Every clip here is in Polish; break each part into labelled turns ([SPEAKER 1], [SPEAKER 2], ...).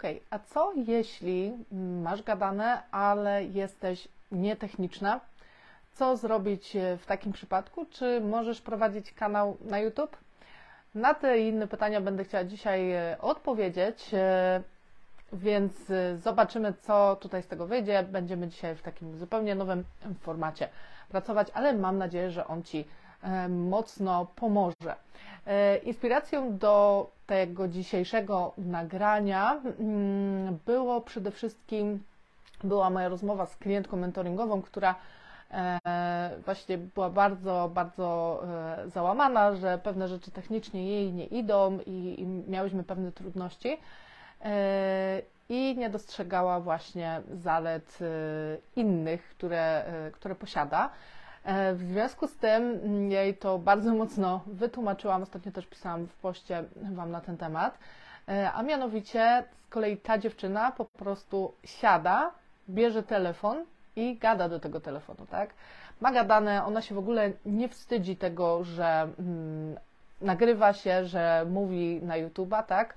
[SPEAKER 1] Ok, a co jeśli masz gadane, ale jesteś nietechniczna? Co zrobić w takim przypadku? Czy możesz prowadzić kanał na YouTube? Na te i inne pytania będę chciała dzisiaj e, odpowiedzieć, e, więc e, zobaczymy, co tutaj z tego wyjdzie. Będziemy dzisiaj w takim zupełnie nowym formacie pracować, ale mam nadzieję, że on Ci mocno pomoże. Inspiracją do tego dzisiejszego nagrania mm, było przede wszystkim była moja rozmowa z klientką mentoringową, która E, właśnie była bardzo, bardzo e, załamana, że pewne rzeczy technicznie jej nie idą i, i miałyśmy pewne trudności e, i nie dostrzegała właśnie zalet innych, które, które posiada. W związku z tym jej to bardzo mocno wytłumaczyłam, ostatnio też pisałam w poście Wam na ten temat, a mianowicie z kolei ta dziewczyna po prostu siada, bierze telefon i gada do tego telefonu, tak? Ma gadane, ona się w ogóle nie wstydzi tego, że mm, nagrywa się, że mówi na YouTube'a, tak?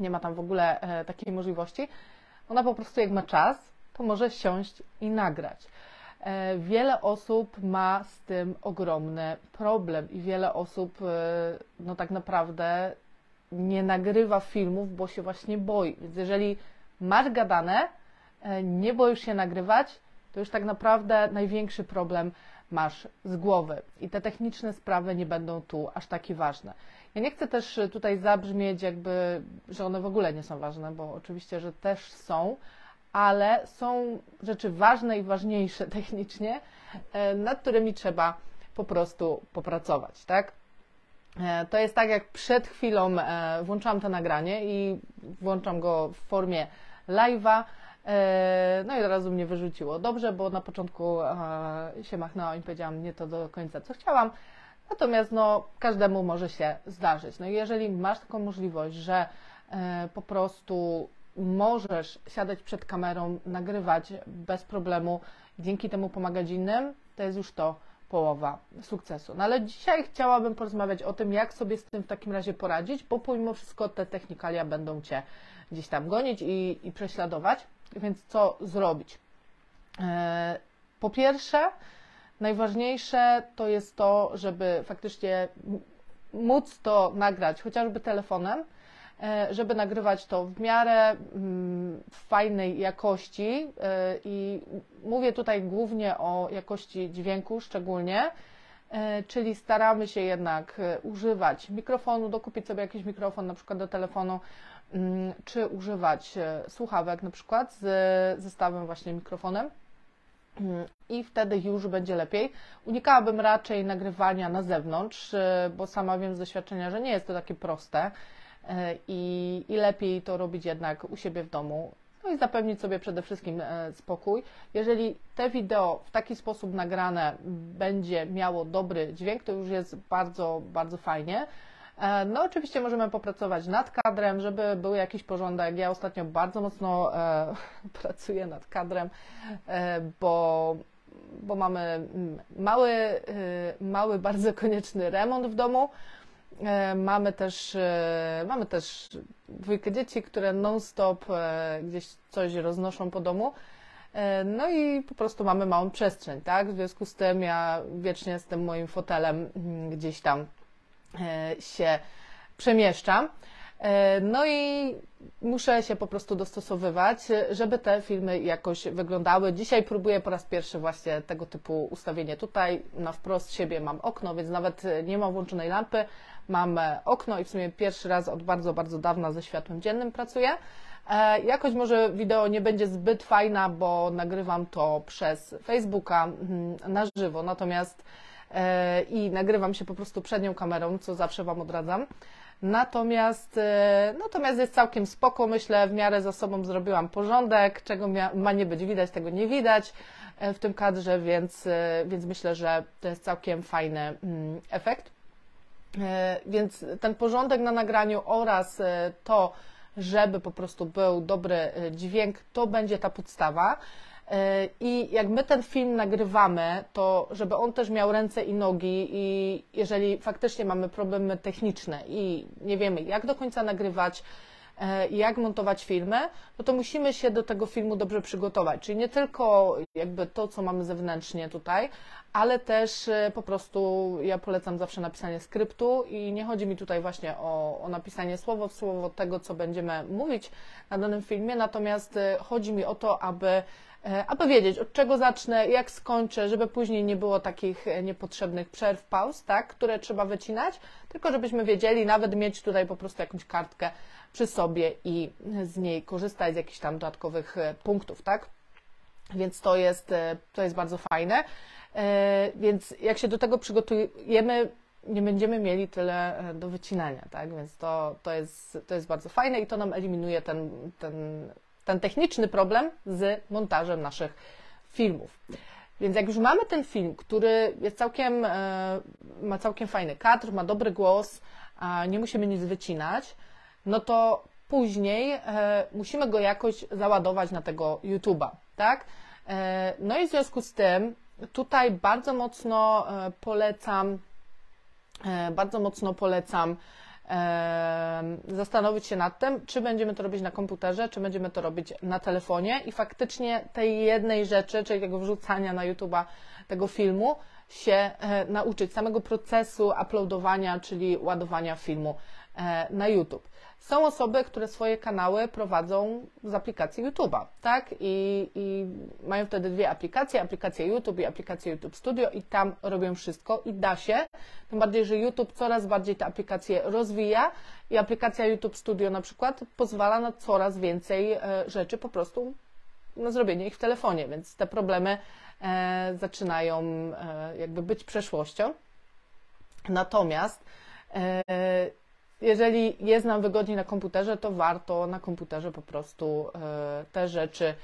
[SPEAKER 1] Nie ma tam w ogóle e, takiej możliwości. Ona po prostu jak ma czas, to może siąść i nagrać. E, wiele osób ma z tym ogromny problem i wiele osób e, no tak naprawdę nie nagrywa filmów, bo się właśnie boi. Więc jeżeli masz gadane, e, nie boisz się nagrywać, to już tak naprawdę największy problem masz z głowy i te techniczne sprawy nie będą tu aż takie ważne. Ja nie chcę też tutaj zabrzmieć jakby, że one w ogóle nie są ważne, bo oczywiście, że też są, ale są rzeczy ważne i ważniejsze technicznie, e, nad którymi trzeba po prostu popracować, tak? E, to jest tak, jak przed chwilą e, włączałam to nagranie i włączam go w formie live'a, no i od razu mnie wyrzuciło. Dobrze, bo na początku się machnęłam i powiedziałam nie to do końca, co chciałam. Natomiast no, każdemu może się zdarzyć. No i jeżeli masz taką możliwość, że po prostu możesz siadać przed kamerą, nagrywać bez problemu, dzięki temu pomagać innym, to jest już to połowa sukcesu. No ale dzisiaj chciałabym porozmawiać o tym, jak sobie z tym w takim razie poradzić, bo pomimo wszystko te technikalia będą Cię gdzieś tam gonić i, i prześladować. Więc co zrobić? E, po pierwsze, najważniejsze to jest to, żeby faktycznie móc to nagrać chociażby telefonem, żeby nagrywać to w miarę mm, fajnej jakości. E, i mówię tutaj głównie o jakości dźwięku szczególnie, czyli staramy się jednak używać mikrofonu, dokupić sobie jakiś mikrofon na przykład do telefonu, Mm, czy używać e, słuchawek na przykład z zestawem właśnie mikrofonem. Mm, i wtedy już będzie lepiej. Unikałabym raczej nagrywania na zewnątrz, e, bo sama wiem z doświadczenia, że nie jest to takie proste. e, i, i lepiej to robić jednak u siebie w domu. No i zapewnić sobie przede wszystkim spokój. Jeżeli te wideo w taki sposób nagrane będzie miało dobry dźwięk, to już jest bardzo, bardzo fajnie. E, no oczywiście możemy popracować nad kadrem, żeby był jakiś porządek. Ja ostatnio bardzo mocno e, pracuję nad kadrem, e, bo, bo mamy mm, mały, e, mały, bardzo konieczny remont w domu. E, mamy też, e, mamy też dwójkę dzieci, które non-stop gdzieś coś roznoszą po domu. No i po prostu mamy małą przestrzeń, tak? W związku z tym ja wiecznie z tym moim fotelem mm, gdzieś tam E, się przemieszczam. E, no i muszę się po prostu dostosowywać, żeby te filmy jakoś wyglądały. Dzisiaj próbuję po raz pierwszy właśnie tego typu ustawienie. Tutaj na wprost siebie mam okno, więc nawet nie mam włączonej lampy. Mam okno i w sumie pierwszy raz od bardzo, bardzo dawna ze światłem dziennym pracuję. E, jakoś może wideo nie będzie zbyt fajna, bo nagrywam to przez Facebooka mm, na żywo, natomiast E, i nagrywam się po prostu przednią kamerą, co zawsze Wam odradzam. Natomiast, e, natomiast jest całkiem spoko, myślę, w miarę za sobą zrobiłam porządek, czego ma nie być widać, tego nie widać w tym kadrze, więc, więc myślę, że to jest całkiem fajny mm, efekt. Więc ten porządek na nagraniu oraz to, żeby po prostu był dobry dźwięk, to będzie ta podstawa. E, I jak my ten film nagrywamy, to żeby on też miał ręce i nogi, i jeżeli faktycznie mamy problemy techniczne i nie wiemy, jak do końca nagrywać, e, jak montować filmy, no to musimy się do tego filmu dobrze przygotować. Czyli nie tylko jakby to, co mamy zewnętrznie tutaj, ale też e, po prostu ja polecam zawsze napisanie skryptu i nie chodzi mi tutaj właśnie o, o napisanie słowo w słowo tego, co będziemy mówić na danym filmie, natomiast e, chodzi mi o to, aby aby wiedzieć, od czego zacznę, jak skończę, żeby później nie było takich niepotrzebnych przerw, pauz, tak, które trzeba wycinać, tylko żebyśmy wiedzieli, nawet mieć tutaj po prostu jakąś kartkę przy sobie i z niej korzystać z jakichś tam dodatkowych e, punktów, tak? Więc to jest, to jest bardzo fajne. Więc jak się do tego przygotujemy, nie będziemy mieli tyle do wycinania, tak? Więc to, to, jest, to jest bardzo fajne i to nam eliminuje ten, ten ten techniczny problem z montażem naszych filmów. Więc jak już mamy ten film, który jest całkiem, e, ma całkiem fajny kadr, ma dobry głos, nie musimy nic wycinać, no to później e, musimy go jakoś załadować na tego YouTube'a, tak? E, no i w związku z tym tutaj bardzo mocno polecam, bardzo mocno polecam zastanowić się nad tym, czy będziemy to robić na komputerze, czy będziemy to robić na telefonie i faktycznie tej jednej rzeczy, czyli tego wrzucania na YouTube'a tego filmu, się e, nauczyć, samego procesu uploadowania, czyli ładowania filmu e, na YouTube. Są osoby, które swoje kanały prowadzą z aplikacji YouTube'a, tak? I, I, mają wtedy dwie aplikacje, aplikację YouTube i aplikację YouTube Studio i tam robią wszystko i da się, tym bardziej, że YouTube coraz bardziej te aplikacje rozwija i aplikacja YouTube Studio na przykład pozwala na coraz więcej e, rzeczy po prostu na zrobienie ich w telefonie, więc te problemy e, zaczynają e, jakby być przeszłością. Natomiast e, jeżeli jest nam wygodniej na komputerze, to warto na komputerze po prostu e, te rzeczy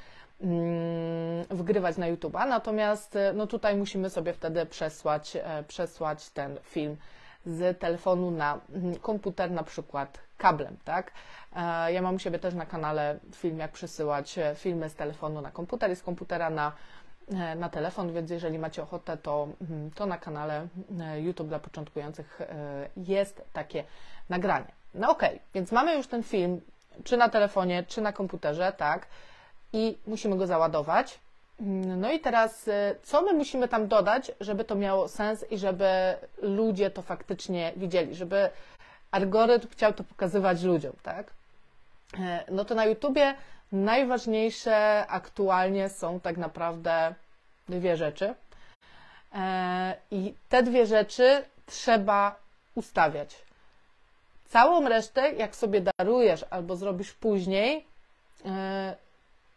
[SPEAKER 1] mm, wgrywać na YouTube'a. Natomiast e, no tutaj musimy sobie wtedy przesłać, e, przesłać ten film z telefonu na mm, komputer, na przykład kablem, tak? Ja mam u siebie też na kanale film, jak przesyłać filmy z telefonu na komputer i z komputera na, na telefon, więc jeżeli macie ochotę, to, mm, to na kanale YouTube dla początkujących jest takie nagranie. No okej, okay, więc mamy już ten film, czy na telefonie, czy na komputerze, tak, i musimy go załadować. No i teraz, co my musimy tam dodać, żeby to miało sens i żeby ludzie to faktycznie widzieli, żeby algorytm chciał to pokazywać ludziom, tak? E, no to na YouTubie najważniejsze aktualnie są tak naprawdę dwie rzeczy. E, I te dwie rzeczy trzeba ustawiać. Całą resztę, jak sobie darujesz albo zrobisz później, e,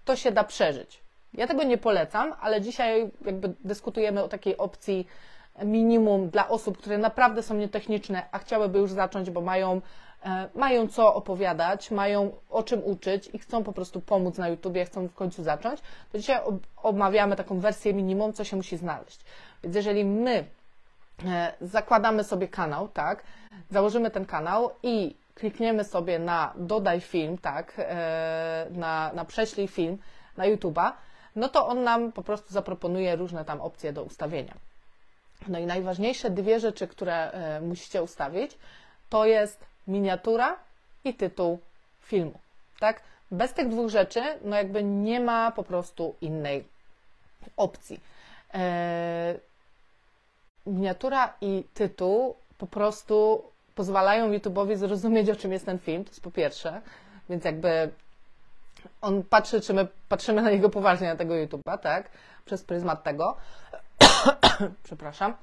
[SPEAKER 1] to się da przeżyć. Ja tego nie polecam, ale dzisiaj jakby dyskutujemy o takiej opcji minimum dla osób, które naprawdę są nietechniczne, a chciałyby już zacząć, bo mają, mają co opowiadać, mają o czym uczyć i chcą po prostu pomóc na YouTubie, chcą w końcu zacząć, to dzisiaj omawiamy taką wersję minimum, co się musi znaleźć. Więc jeżeli my E, zakładamy sobie kanał, tak, założymy ten kanał i klikniemy sobie na dodaj film, tak, e, na, na prześlij film na YouTube'a, no to on nam po prostu zaproponuje różne tam opcje do ustawienia. No i najważniejsze dwie rzeczy, które e, musicie ustawić, to jest miniatura i tytuł filmu, tak? Bez tych dwóch rzeczy, no jakby nie ma po prostu innej opcji. Miniatura i tytuł po prostu pozwalają YouTube'owi zrozumieć, o czym jest ten film, to jest po pierwsze, więc jakby on patrzy, czy my patrzymy na niego poważnie, na tego YouTube'a, tak, przez pryzmat tego, przepraszam,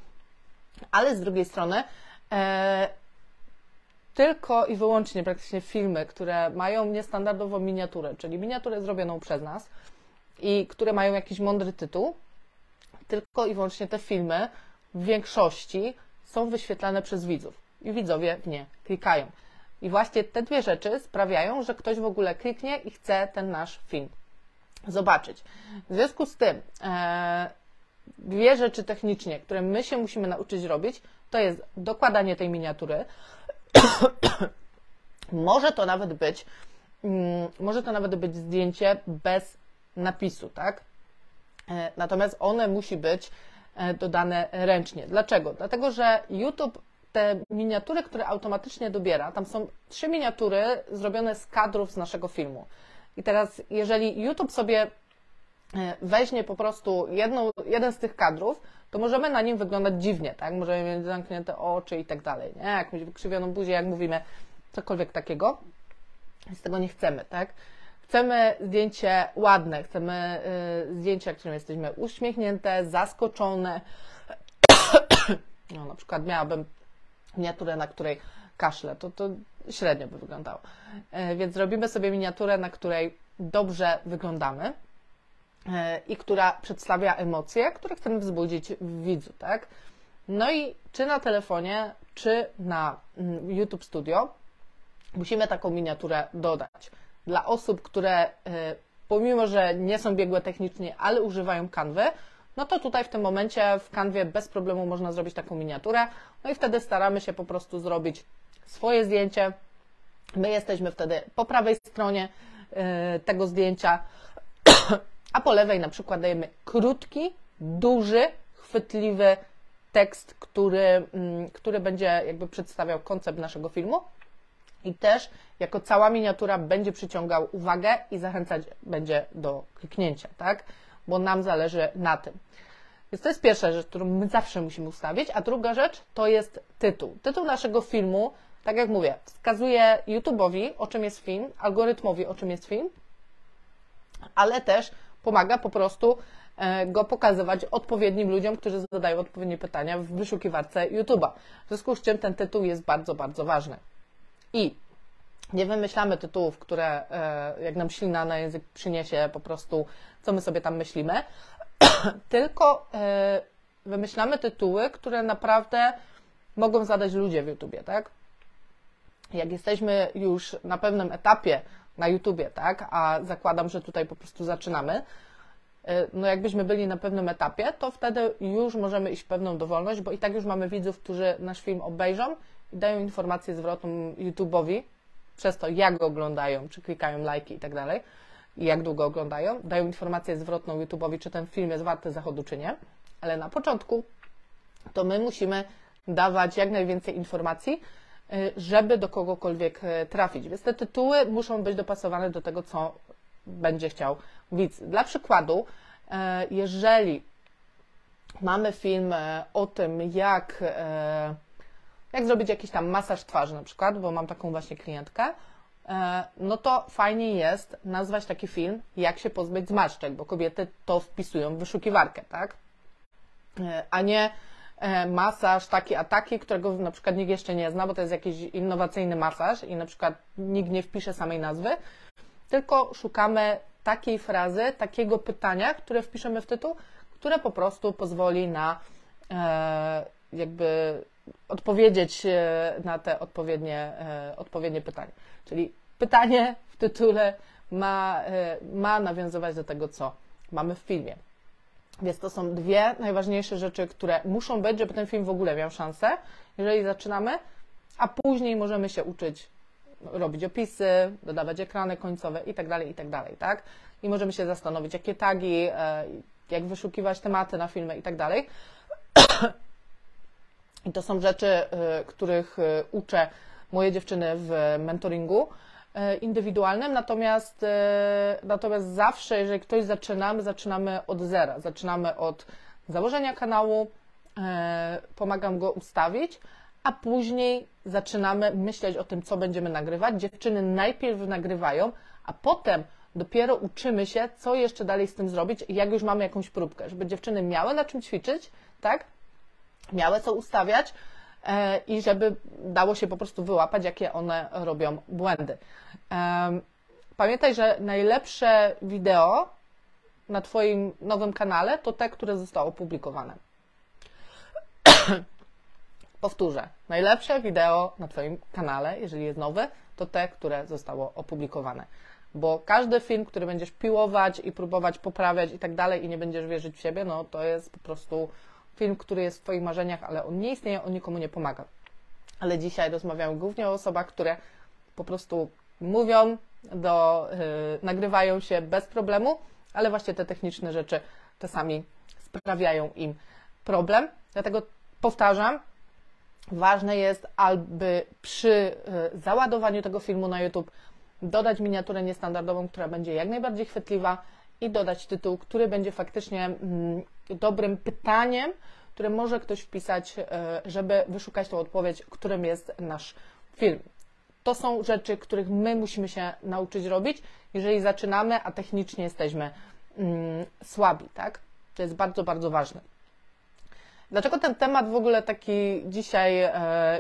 [SPEAKER 1] ale z drugiej strony e, tylko i wyłącznie praktycznie filmy, które mają niestandardową miniaturę, czyli miniaturę zrobioną przez nas i które mają jakiś mądry tytuł, tylko i wyłącznie te filmy w większości są wyświetlane przez widzów i widzowie w nie klikają. I właśnie te dwie rzeczy sprawiają, że ktoś w ogóle kliknie i chce ten nasz film zobaczyć. W związku z tym, e, dwie rzeczy technicznie, które my się musimy nauczyć robić, to jest dokładanie tej miniatury. może to nawet być, mm, może to nawet być zdjęcie bez napisu, tak? E, natomiast one musi być E, dodane ręcznie. Dlaczego? Dlatego, że YouTube te miniatury, które automatycznie dobiera, tam są trzy miniatury zrobione z kadrów z naszego filmu. I teraz, jeżeli YouTube sobie e, weźmie po prostu jedną, jeden z tych kadrów, to możemy na nim wyglądać dziwnie, tak? Możemy mieć zamknięte oczy i tak dalej, nie? Jakąś wykrzywioną buzię, jak mówimy, cokolwiek takiego. Z tego nie chcemy, tak? Chcemy zdjęcie ładne, chcemy y, zdjęcia, którym jesteśmy uśmiechnięte, zaskoczone. no, na przykład miałabym miniaturę, na której kaszle, to, to średnio by wyglądało. Y, więc robimy sobie miniaturę, na której dobrze wyglądamy i która przedstawia emocje, które chcemy wzbudzić w widzu, tak? No i czy na telefonie, czy na mm, YouTube Studio musimy taką miniaturę dodać dla osób, które y, pomimo, że nie są biegłe technicznie, ale używają kanwy, no to tutaj w tym momencie w kanwie bez problemu można zrobić taką miniaturę. No i wtedy staramy się po prostu zrobić swoje zdjęcie. My jesteśmy wtedy po prawej stronie y, tego zdjęcia, a po lewej na przykład dajemy krótki, duży, chwytliwy tekst, który, mm, który będzie jakby przedstawiał koncept naszego filmu i też jako cała miniatura będzie przyciągał uwagę i zachęcać będzie do kliknięcia, tak? Bo nam zależy na tym. Więc to jest pierwsza rzecz, którą my zawsze musimy ustawić, a druga rzecz to jest tytuł. Tytuł naszego filmu, tak jak mówię, wskazuje YouTube'owi, o czym jest film, algorytmowi, o czym jest film, ale też pomaga po prostu e, go pokazywać odpowiednim ludziom, którzy zadają odpowiednie pytania w wyszukiwarce YouTube'a. W związku z czym ten tytuł jest bardzo, bardzo ważny. I nie wymyślamy tytułów, które e, jak nam ślina na język przyniesie po prostu, co my sobie tam myślimy, tylko e, wymyślamy tytuły, które naprawdę mogą zadać ludzie w YouTubie, tak? Jak jesteśmy już na pewnym etapie na YouTubie, tak, a zakładam, że tutaj po prostu zaczynamy, e, no jakbyśmy byli na pewnym etapie, to wtedy już możemy iść w pewną dowolność, bo i tak już mamy widzów, którzy nasz film obejrzą i dają informację zwrotną YouTube'owi przez to, jak go oglądają, czy klikają lajki i tak dalej, i jak długo oglądają, dają informację zwrotną YouTube'owi, czy ten film jest warty zachodu, czy nie. Ale na początku to my musimy dawać jak najwięcej informacji, y, żeby do kogokolwiek y, trafić. Więc te tytuły muszą być dopasowane do tego, co będzie chciał widz. Dla przykładu, y, jeżeli mamy film o tym, jak jak zrobić jakiś tam masaż twarzy na przykład, bo mam taką właśnie klientkę, e, no to fajnie jest nazwać taki film, jak się pozbyć zmarszczek, bo kobiety to wpisują w wyszukiwarkę, tak? E, a nie e, masaż taki a taki, którego na przykład nikt jeszcze nie zna, bo to jest jakiś innowacyjny masaż i na przykład nikt nie wpisze samej nazwy, tylko szukamy takiej frazy, takiego pytania, które wpiszemy w tytuł, które po prostu pozwoli na jakby odpowiedzieć e, na te odpowiednie, e, odpowiednie pytania. Czyli pytanie w tytule ma, e, ma nawiązywać do tego, co mamy w filmie. Więc to są dwie najważniejsze rzeczy, które muszą być, żeby ten film w ogóle miał szansę, jeżeli zaczynamy, a później możemy się uczyć robić opisy, dodawać ekrany końcowe i tak dalej, i tak tak? I możemy się zastanowić, jakie tagi, jak wyszukiwać tematy na filmy i tak. I to są rzeczy, y, których y, uczę moje dziewczyny w mentoringu indywidualnym, natomiast, natomiast zawsze, jeżeli ktoś zaczynamy, zaczynamy od zera. Zaczynamy od założenia kanału, pomagam go ustawić, a później zaczynamy myśleć o tym, co będziemy nagrywać. Dziewczyny najpierw nagrywają, a potem dopiero uczymy się, co jeszcze dalej z tym zrobić, jak już mamy jakąś próbkę, żeby dziewczyny miały na czym ćwiczyć, tak? miały co ustawiać e, i żeby dało się po prostu wyłapać, jakie one robią błędy. Pamiętaj, że najlepsze wideo na Twoim nowym kanale to te, które zostało opublikowane. Powtórzę, najlepsze wideo na Twoim kanale, jeżeli jest nowe, to te, które zostało opublikowane. Bo każdy film, który będziesz piłować i próbować poprawiać i tak dalej i nie będziesz wierzyć w siebie, no to jest po prostu film, który jest w Twoich marzeniach, ale on nie istnieje, on nikomu nie pomaga. Ale dzisiaj rozmawiam głównie o osobach, które po prostu mówią, do, yy, nagrywają się bez problemu, ale właśnie te techniczne rzeczy czasami sprawiają im problem. Dlatego powtarzam, ważne jest, aby przy załadowaniu tego filmu na YouTube dodać miniaturę niestandardową, która będzie jak najbardziej chwytliwa i dodać tytuł, który będzie faktycznie mm, dobrym pytaniem, które może ktoś wpisać, e, żeby wyszukać tą odpowiedź, którym jest nasz film. To są rzeczy, których my musimy się nauczyć robić, jeżeli zaczynamy, a technicznie jesteśmy mm, słabi, tak? To jest bardzo, bardzo ważne. Dlaczego ten temat w ogóle taki dzisiaj e,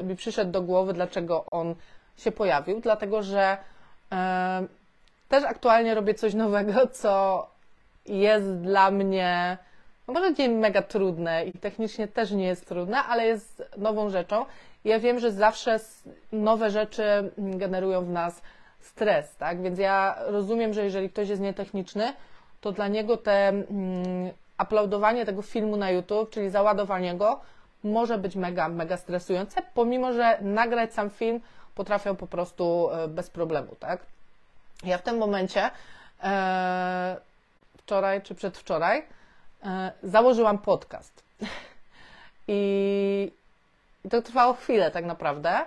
[SPEAKER 1] mi przyszedł do głowy, dlaczego on się pojawił? Dlatego, że e, też aktualnie robię coś nowego, co jest dla mnie, no może nie mega trudne i technicznie też nie jest trudne, ale jest nową rzeczą. Ja wiem, że zawsze nowe rzeczy generują w nas stres, tak? Więc ja rozumiem, że jeżeli ktoś jest nietechniczny, to dla niego te mm, uploadowanie tego filmu na YouTube, czyli załadowanie go, może być mega, mega stresujące, pomimo że nagrać sam film potrafią po prostu e, bez problemu, tak? Ja w tym momencie e, wczoraj czy przedwczoraj e, założyłam podcast. I, to trwało chwilę tak naprawdę.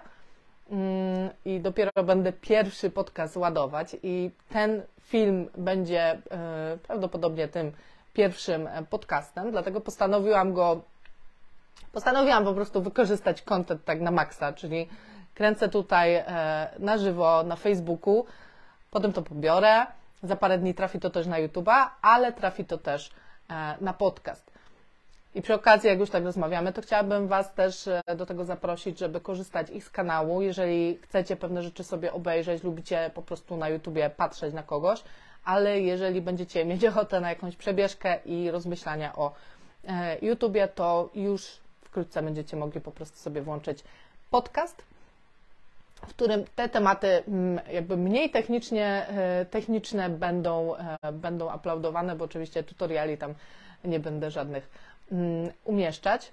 [SPEAKER 1] Mm, I dopiero będę pierwszy podcast ładować, i ten film będzie e, prawdopodobnie tym pierwszym podcastem, dlatego postanowiłam go, postanowiłam po prostu wykorzystać content tak na maksa, czyli kręcę tutaj na żywo na Facebooku, potem to pobiorę, za parę dni trafi to też na YouTube'a, ale trafi to też e, na podcast. I przy okazji, jak już tak rozmawiamy, to chciałabym Was też e, do tego zaprosić, żeby korzystać ich z kanału. Jeżeli chcecie pewne rzeczy sobie obejrzeć, lubicie po prostu na YouTubie patrzeć na kogoś, ale jeżeli będziecie mieć ochotę na jakąś przebieżkę i rozmyślania o e, YouTubie, to już wkrótce będziecie mogli po prostu sobie włączyć podcast w którym te tematy mm, jakby mniej technicznie, e, techniczne będą, e, będą aplaudowane, bo oczywiście tutoriali tam nie będę żadnych mm, umieszczać.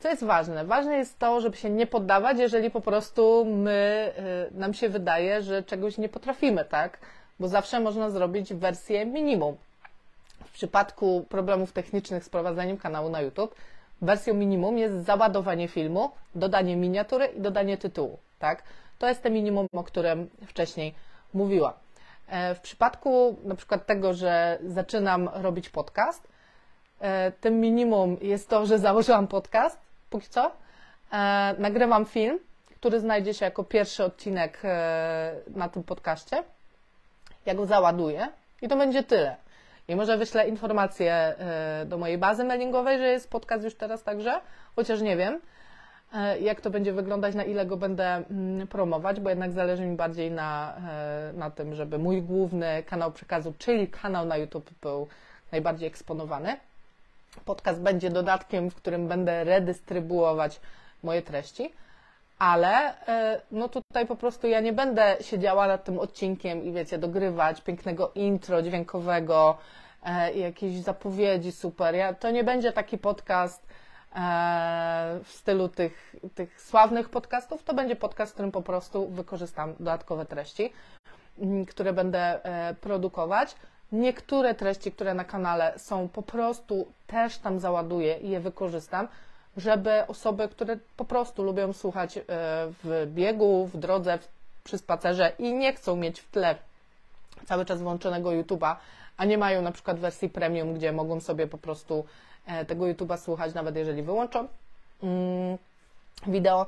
[SPEAKER 1] Co jest ważne? Ważne jest to, żeby się nie poddawać, jeżeli po prostu my, e, nam się wydaje, że czegoś nie potrafimy, tak? Bo zawsze można zrobić wersję minimum. W przypadku problemów technicznych z prowadzeniem kanału na YouTube, wersją minimum jest załadowanie filmu, dodanie miniatury i dodanie tytułu tak? To jest te minimum, o którym wcześniej mówiłam. E, w przypadku na przykład tego, że zaczynam robić podcast, e, tym minimum jest to, że założyłam podcast, póki co, e, nagrywam film, który znajdzie się jako pierwszy odcinek na tym podcaście. Ja go załaduję i to będzie tyle. I może wyślę informację do mojej bazy mailingowej, że jest podcast już teraz także, chociaż nie wiem. E, jak to będzie wyglądać, na ile go będę mm, promować, bo jednak zależy mi bardziej na, e, na tym, żeby mój główny kanał przekazu, czyli kanał na YouTube był najbardziej eksponowany. Podcast będzie dodatkiem, w którym będę redystrybuować moje treści, ale e, no tutaj po prostu ja nie będę siedziała nad tym odcinkiem i wiecie, dogrywać pięknego intro dźwiękowego, jakieś zapowiedzi super. Ja, to nie będzie taki podcast, w stylu tych, tych sławnych podcastów, to będzie podcast, w którym po prostu wykorzystam dodatkowe treści, mm, które będę e, produkować. Niektóre treści, które na kanale są, po prostu też tam załaduję i je wykorzystam, żeby osoby, które po prostu lubią słuchać e, w biegu, w drodze, przy spacerze i nie chcą mieć w tle cały czas włączonego YouTube'a, a nie mają na przykład wersji premium, gdzie mogą sobie po prostu E, tego YouTube'a słuchać, nawet jeżeli wyłączą mm, wideo,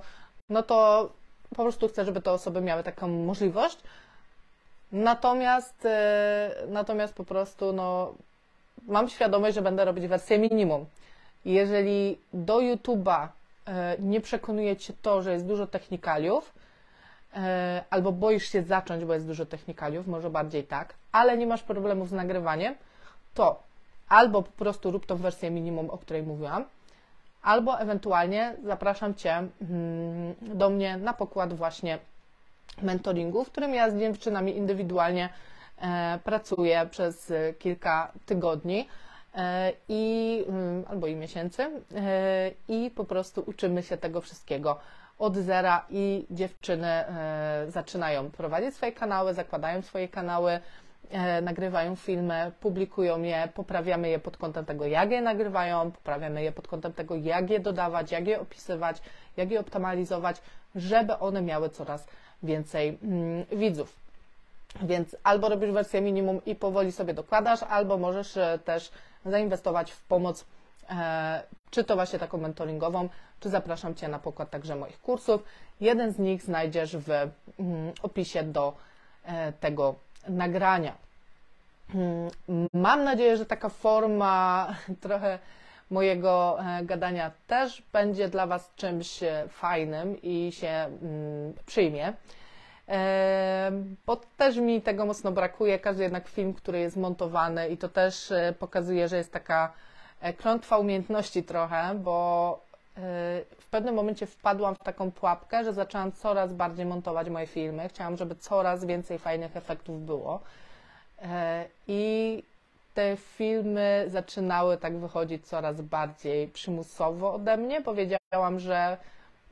[SPEAKER 1] no to po prostu chcę, żeby te osoby miały taką możliwość. Natomiast, e, natomiast po prostu no, mam świadomość, że będę robić wersję minimum. Jeżeli do YouTube'a e, nie przekonuje Cię to, że jest dużo technikaliów, albo boisz się zacząć, bo jest dużo technikaliów, może bardziej tak, ale nie masz problemów z nagrywaniem, to albo po prostu rób w wersję minimum, o której mówiłam, albo ewentualnie zapraszam Cię mm, do mnie na pokład właśnie mentoringu, w którym ja z dziewczynami indywidualnie e, pracuję przez kilka tygodni e, i, mm, albo i miesięcy e, i po prostu uczymy się tego wszystkiego od zera i dziewczyny zaczynają prowadzić swoje kanały, zakładają swoje kanały, e, nagrywają filmy, publikują je, poprawiamy je pod kątem tego, jak je nagrywają, poprawiamy je pod kątem tego, jak je dodawać, jak je opisywać, jak je optymalizować, żeby one miały coraz więcej mm, widzów. Więc albo robisz wersję minimum i powoli sobie dokładasz, albo możesz e, też zainwestować w pomoc, e, czy to właśnie taką mentoringową, czy zapraszam Cię na pokład także moich kursów. Jeden z nich znajdziesz w mm, opisie do e, tego nagrania. Mm, mam nadzieję, że taka forma trochę mojego gadania też będzie dla Was czymś fajnym i się mm, przyjmie bo też mi tego mocno brakuje. Każdy jednak film, który jest montowany i to też e, pokazuje, że jest taka e, klątwa umiejętności trochę, bo e, w pewnym momencie wpadłam w taką pułapkę, że zaczęłam coraz bardziej montować moje filmy. Chciałam, żeby coraz więcej fajnych efektów było. I te filmy zaczynały tak wychodzić coraz bardziej przymusowo ode mnie. Powiedziałam, że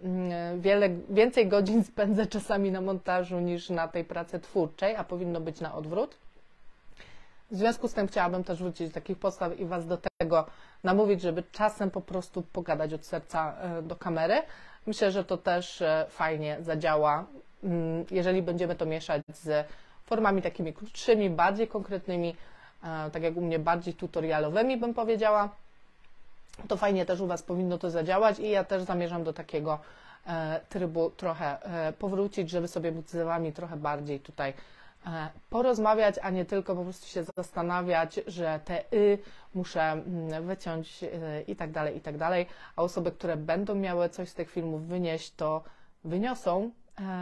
[SPEAKER 1] Mm, wiele, więcej godzin spędzę czasami na montażu niż na tej pracy twórczej, a powinno być na odwrót. W związku z tym chciałabym też wrócić do takich podstaw i Was do tego namówić, żeby czasem po prostu pogadać od serca e, do kamery. Myślę, że to też e, fajnie zadziała, mm, jeżeli będziemy to mieszać z formami takimi krótszymi, bardziej konkretnymi, e, tak jak u mnie bardziej tutorialowymi bym powiedziała to fajnie też u Was powinno to zadziałać i ja też zamierzam do takiego trybu trochę powrócić, żeby sobie móc z Wami trochę bardziej tutaj porozmawiać, a nie tylko po prostu się zastanawiać, że te y muszę mm, wyciąć i tak dalej, i tak dalej, a osoby, które będą miały coś z tych filmów wynieść, to wyniosą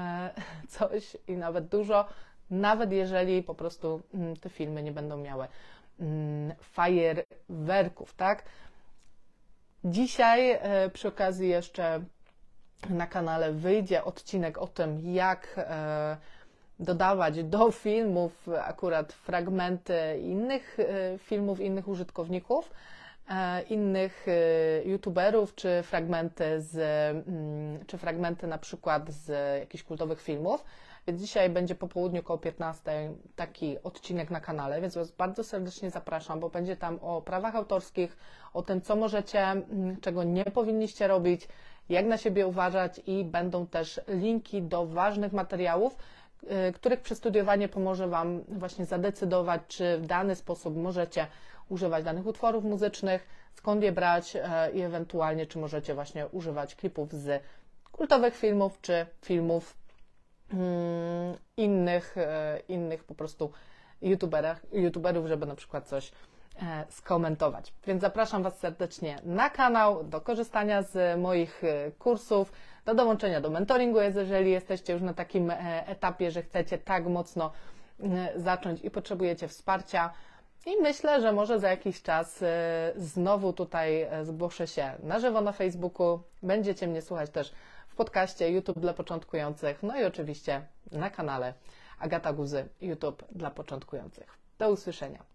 [SPEAKER 1] coś i nawet dużo, nawet jeżeli po prostu mm, te filmy nie będą miały mm, fajerwerków, tak? Dzisiaj e, przy okazji jeszcze na kanale wyjdzie odcinek o tym, jak e, dodawać do filmów akurat fragmenty innych e, filmów, innych użytkowników, innych youtuberów, czy fragmenty, z, mm, czy fragmenty na przykład z jakichś kultowych filmów. Więc dzisiaj będzie po południu około 15 taki odcinek na kanale, więc Was bardzo serdecznie zapraszam, bo będzie tam o prawach autorskich, o tym, co możecie, mm, czego nie powinniście robić, jak na siebie uważać i będą też linki do ważnych materiałów, których przestudiowanie pomoże Wam właśnie zadecydować, czy w dany sposób możecie używać danych utworów muzycznych, skąd je brać e, i ewentualnie, czy możecie właśnie używać klipów z kultowych filmów, czy filmów Mm, innych, e, innych po prostu youtuberów, żeby na przykład coś e, skomentować. Więc zapraszam Was serdecznie na kanał, do korzystania z moich e, kursów, do dołączenia do mentoringu, jeżeli jesteście już na takim etapie, że chcecie tak mocno zacząć i potrzebujecie wsparcia. I myślę, że może za jakiś czas znowu tutaj zgłoszę się na żywo na Facebooku. Będziecie mnie słuchać też w podcaście YouTube dla początkujących, no i oczywiście na kanale Agata Guzy YouTube dla początkujących. Do usłyszenia.